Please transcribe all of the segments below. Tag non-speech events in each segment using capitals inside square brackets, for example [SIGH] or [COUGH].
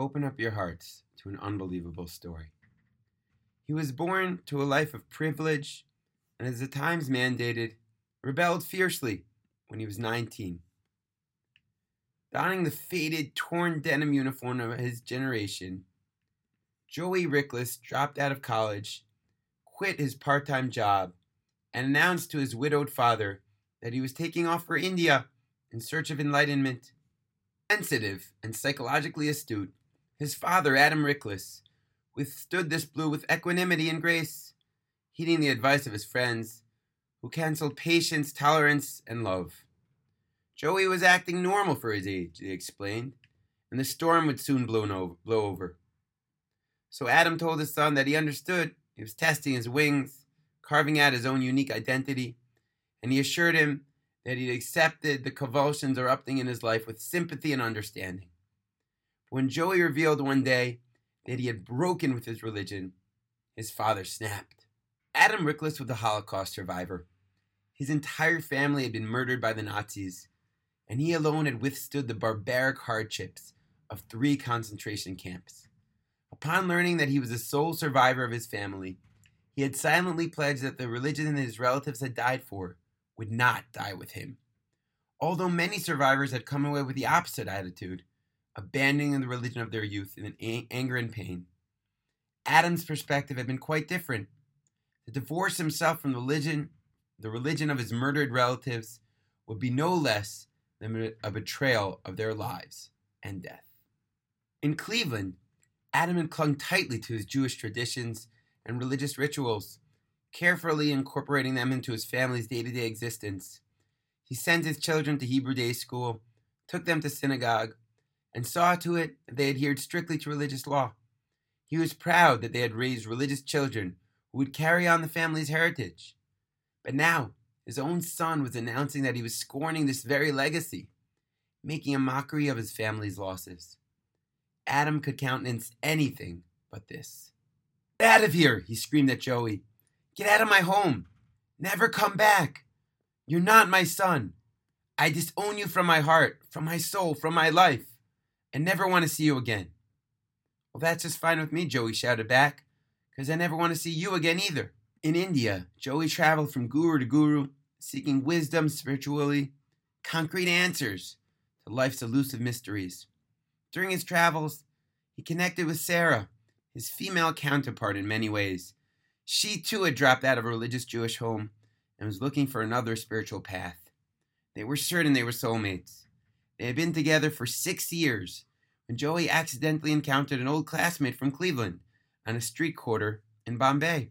open up your hearts to an unbelievable story. He was born to a life of privilege and, as the times mandated, rebelled fiercely when he was 19. Donning the faded, torn denim uniform of his generation, Joey Rickless dropped out of college, quit his part time job, and announced to his widowed father that he was taking off for India in search of enlightenment. Sensitive and psychologically astute, his father, Adam Rickless, withstood this blow with equanimity and grace, heeding the advice of his friends, who counseled patience, tolerance, and love. Joey was acting normal for his age, they explained, and the storm would soon blow over. So Adam told his son that he understood he was testing his wings, carving out his own unique identity, and he assured him that he'd accepted the convulsions erupting in his life with sympathy and understanding. When Joey revealed one day that he had broken with his religion, his father snapped. Adam Rickless was a Holocaust survivor. His entire family had been murdered by the Nazis, and he alone had withstood the barbaric hardships of three concentration camps. Upon learning that he was the sole survivor of his family, he had silently pledged that the religion that his relatives had died for would not die with him. Although many survivors had come away with the opposite attitude, abandoning the religion of their youth in an anger and pain. Adam's perspective had been quite different. To divorce himself from religion, the religion of his murdered relatives, would be no less than a betrayal of their lives and death. In Cleveland, Adam had clung tightly to his Jewish traditions and religious rituals, carefully incorporating them into his family's day to day existence. He sent his children to Hebrew day school, took them to synagogue, and saw to it that they adhered strictly to religious law. He was proud that they had raised religious children who would carry on the family's heritage. But now, his own son was announcing that he was scorning this very legacy, making a mockery of his family's losses. Adam could countenance anything but this. Get out of here, he screamed at Joey. Get out of my home. Never come back. You're not my son. I disown you from my heart, from my soul, from my life and never want to see you again. Well, that's just fine with me, Joey shouted back, because I never want to see you again either. In India, Joey traveled from guru to guru, seeking wisdom spiritually, concrete answers to life's elusive mysteries. During his travels, he connected with Sarah, his female counterpart in many ways. She too had dropped out of a religious Jewish home and was looking for another spiritual path. They were certain they were soulmates. They had been together for six years when Joey accidentally encountered an old classmate from Cleveland on a street corner in Bombay.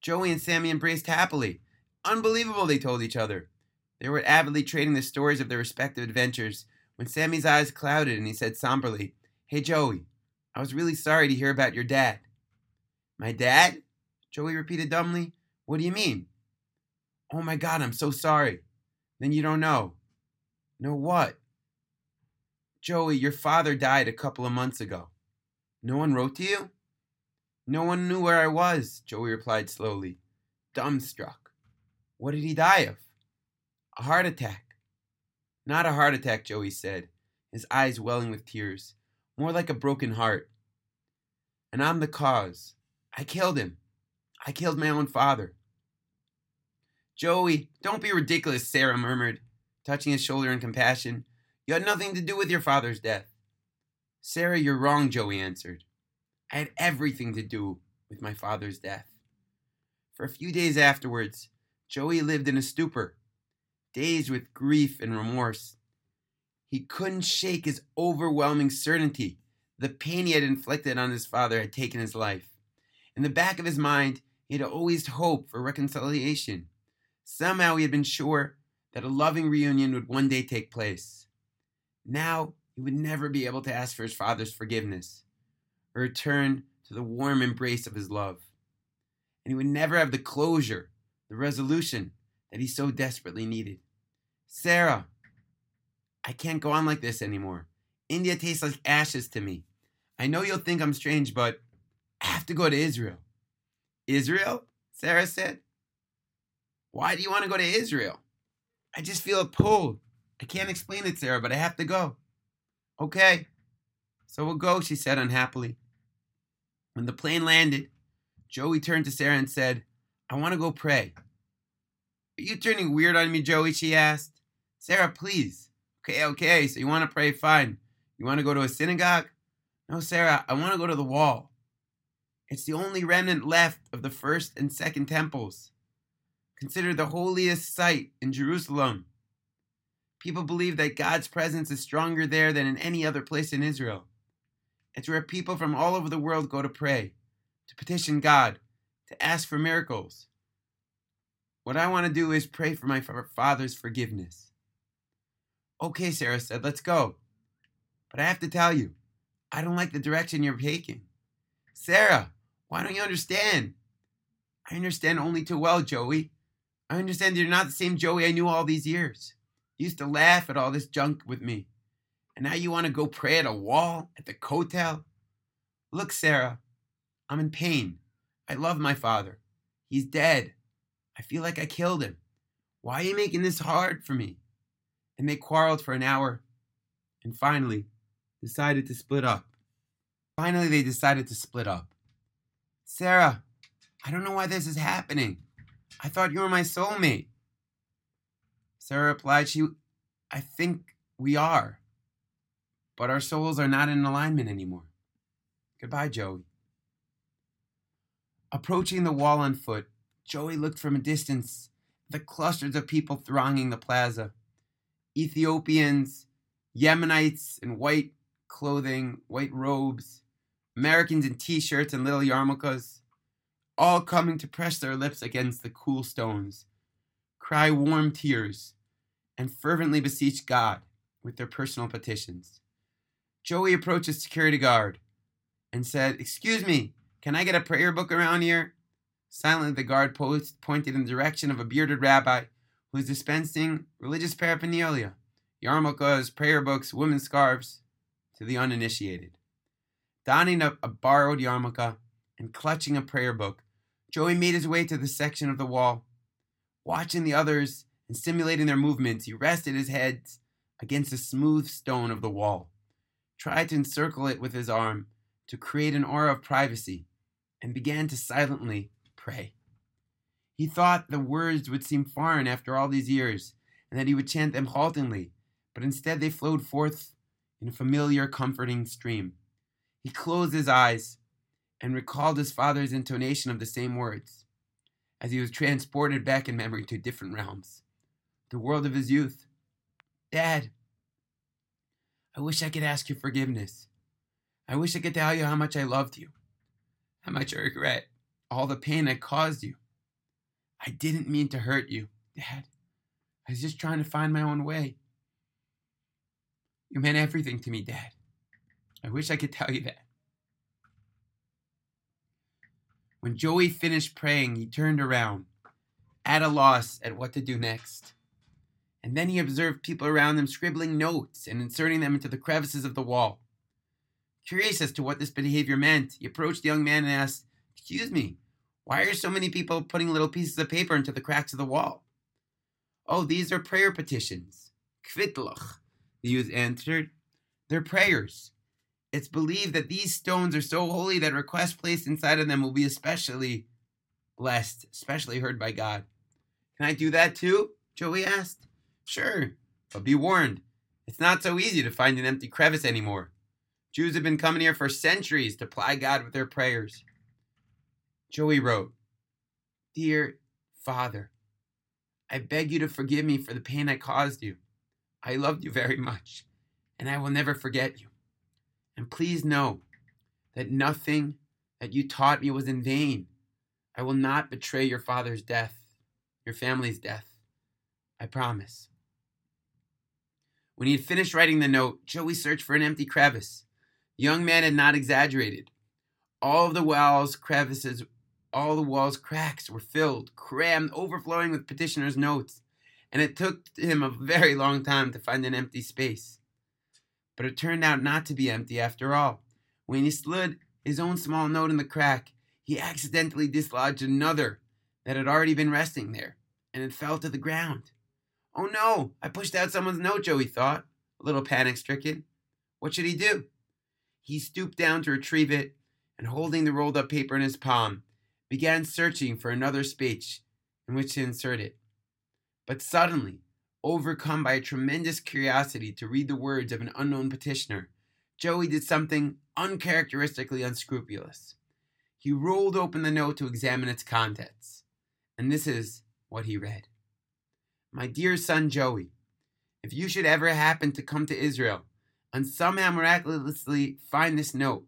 Joey and Sammy embraced happily. Unbelievable, they told each other. They were avidly trading the stories of their respective adventures when Sammy's eyes clouded and he said somberly, Hey, Joey, I was really sorry to hear about your dad. My dad? Joey repeated dumbly. What do you mean? Oh my God, I'm so sorry. Then you don't know. Know what? Joey, your father died a couple of months ago. No one wrote to you? No one knew where I was, Joey replied slowly, dumbstruck. What did he die of? A heart attack. Not a heart attack, Joey said, his eyes welling with tears, more like a broken heart. And I'm the cause. I killed him. I killed my own father. Joey, don't be ridiculous, Sarah murmured touching his shoulder in compassion. You had nothing to do with your father's death. Sarah, you're wrong, Joey answered. I had everything to do with my father's death. For a few days afterwards, Joey lived in a stupor, dazed with grief and remorse. He couldn't shake his overwhelming certainty the pain he had inflicted on his father had taken his life. In the back of his mind, he had always hoped for reconciliation. Somehow he had been sure that a loving reunion would one day take place. Now he would never be able to ask for his father's forgiveness or return to the warm embrace of his love. And he would never have the closure, the resolution that he so desperately needed. Sarah, I can't go on like this anymore. India tastes like ashes to me. I know you'll think I'm strange, but I have to go to Israel. Israel? Sarah said. Why do you want to go to Israel? I just feel a pull. I can't explain it, Sarah, but I have to go. Okay. So we'll go, she said unhappily. When the plane landed, Joey turned to Sarah and said, I want to go pray. Are you turning weird on me, Joey? she asked. Sarah, please. Okay, okay, so you want to pray? Fine. You want to go to a synagogue? No, Sarah, I want to go to the wall. It's the only remnant left of the first and second temples, considered the holiest site in Jerusalem. People believe that God's presence is stronger there than in any other place in Israel. It's where people from all over the world go to pray, to petition God, to ask for miracles. What I want to do is pray for my father's forgiveness. Okay, Sarah said, let's go. But I have to tell you, I don't like the direction you're taking. Sarah, why don't you understand? I understand only too well, Joey. I understand you're not the same Joey I knew all these years. You used to laugh at all this junk with me. And now you want to go pray at a wall at the Kotel? Look, Sarah, I'm in pain. I love my father. He's dead. I feel like I killed him. Why are you making this hard for me? And they quarreled for an hour and finally decided to split up. Finally, they decided to split up. Sarah, I don't know why this is happening. I thought you were my soulmate. Sarah replied, She I think we are. But our souls are not in alignment anymore. Goodbye, Joey. Approaching the wall on foot, Joey looked from a distance at the clusters of people thronging the plaza. Ethiopians, Yemenites in white clothing, white robes, Americans in t shirts and little yarmulkes, all coming to press their lips against the cool stones, cry warm tears, and fervently beseech God with their personal petitions. Joey approaches security guard and said, Excuse me, can I get a prayer book around here? Silently, the guard post pointed in the direction of a bearded rabbi who was dispensing religious paraphernalia yarmulkes, prayer books, women's scarves to the uninitiated. Donning a, a borrowed yarmulke and clutching a prayer book, Joey made his way to the section of the wall. Watching the others and simulating their movements, he rested his head against the smooth stone of the wall, tried to encircle it with his arm to create an aura of privacy, and began to silently pray. He thought the words would seem foreign after all these years, and that he would chant them haltingly, but instead they flowed forth in a familiar, comforting stream. He closed his eyes and recalled his father's intonation of the same words as he was transported back in memory to different realms, the world of his youth. Dad, I wish I could ask you forgiveness. I wish I could tell you how much I loved you, how much I regret all the pain I caused you. I didn't mean to hurt you, Dad. I was just trying to find my own way. You meant everything to me, Dad. I wish I could tell you that. When Joey finished praying, he turned around, at a loss at what to do next. And then he observed people around him scribbling notes and inserting them into the crevices of the wall. Curious as to what this behavior meant, he approached the young man and asked, Excuse me, why are so many people putting little pieces of paper into the cracks of the wall? Oh, these are prayer petitions. Kvitlach, the youth answered. They're prayers. It's believed that these stones are so holy that requests placed inside of them will be especially blessed, especially heard by God. Can I do that too? Joey asked. Sure, but be warned, it's not so easy to find an empty crevice anymore. Jews have been coming here for centuries to ply God with their prayers. Joey wrote, Dear Father, I beg you to forgive me for the pain I caused you. I loved you very much, and I will never forget you. And please know that nothing that you taught me was in vain. I will not betray your father's death, your family's death. I promise. When he had finished writing the note, Joey searched for an empty crevice. The young man had not exaggerated. All the walls, crevices, all the walls' cracks were filled, crammed, overflowing with petitioner's notes and it took him a very long time to find an empty space. But it turned out not to be empty after all. When he slid his own small note in the crack, he accidentally dislodged another that had already been resting there, and it fell to the ground. Oh no, I pushed out someone's note, Joey thought, a little panic stricken. What should he do? He stooped down to retrieve it and, holding the rolled up paper in his palm, began searching for another speech in which to insert it. But suddenly, overcome by a tremendous curiosity to read the words of an unknown petitioner, Joey did something uncharacteristically unscrupulous. He rolled open the note to examine its contents, and this is what he read My dear son Joey, if you should ever happen to come to Israel and somehow miraculously find this note,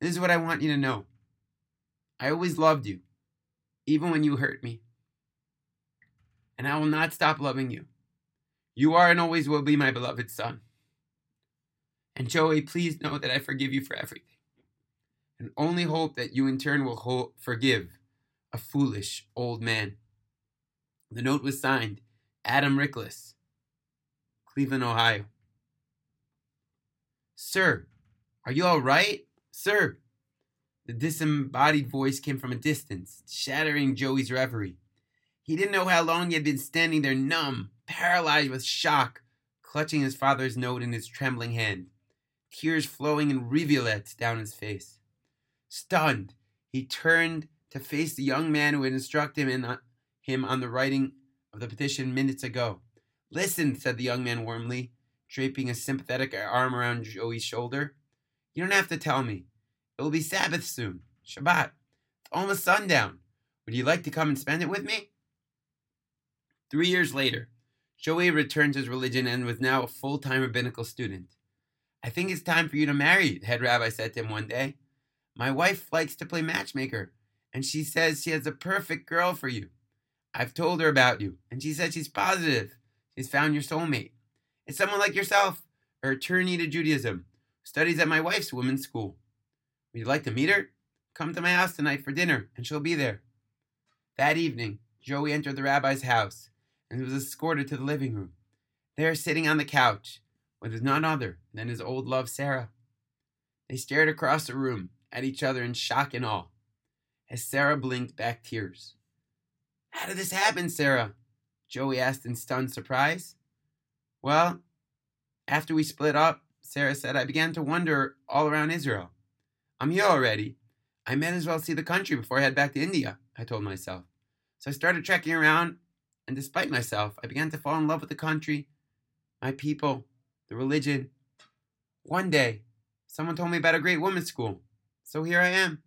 this is what I want you to know. I always loved you, even when you hurt me. And I will not stop loving you. You are and always will be my beloved son. And Joey, please know that I forgive you for everything. And only hope that you in turn will ho- forgive a foolish old man. The note was signed Adam Rickless, Cleveland, Ohio. Sir, are you all right? Sir, the disembodied voice came from a distance, shattering Joey's reverie. He didn't know how long he had been standing there, numb, paralyzed with shock, clutching his father's note in his trembling hand, tears flowing in rivulets down his face. Stunned, he turned to face the young man who had instructed him, in, him on the writing of the petition minutes ago. Listen, said the young man warmly, draping a sympathetic arm around Joey's shoulder. You don't have to tell me. It will be Sabbath soon. Shabbat. It's almost sundown. Would you like to come and spend it with me? Three years later, Joey returned to his religion and was now a full time rabbinical student. I think it's time for you to marry, the head rabbi said to him one day. My wife likes to play matchmaker, and she says she has a perfect girl for you. I've told her about you, and she said she's positive she's found your soulmate. It's someone like yourself, a attorney to Judaism, studies at my wife's women's school. Would you like to meet her? Come to my house tonight for dinner, and she'll be there. That evening, Joey entered the rabbi's house and was escorted to the living room. There, sitting on the couch, was none other than his old love, Sarah. They stared across the room at each other in shock and awe as Sarah blinked back tears. How did this happen, Sarah? Joey asked in stunned surprise. Well, after we split up, Sarah said, I began to wander all around Israel. I'm here already. I might as well see the country before I head back to India, I told myself. So I started trekking around, and despite myself, I began to fall in love with the country, my people, the religion. One day, someone told me about a great women's school, so here I am.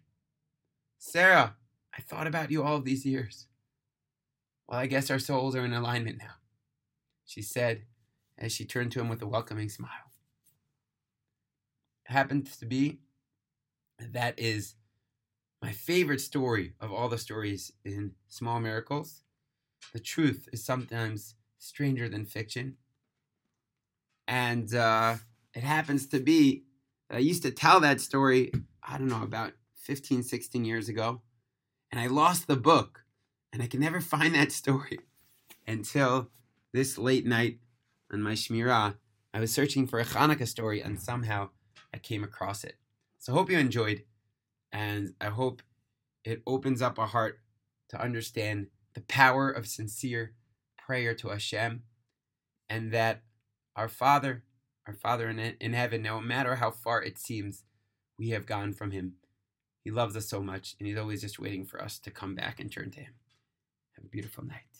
Sarah, I thought about you all these years. Well, I guess our souls are in alignment now, she said as she turned to him with a welcoming smile. It happens to be that is my favorite story of all the stories in Small Miracles. The truth is sometimes stranger than fiction. And uh, it happens to be I used to tell that story, I don't know, about 15, 16 years ago. And I lost the book. And I can never [LAUGHS] find that story until this late night on my Shmirah. I was searching for a Hanukkah story and somehow I came across it. So I hope you enjoyed, and I hope it opens up our heart to understand the power of sincere prayer to Hashem, and that our Father, our Father in, in heaven, no matter how far it seems we have gone from Him, He loves us so much, and He's always just waiting for us to come back and turn to Him. Have a beautiful night.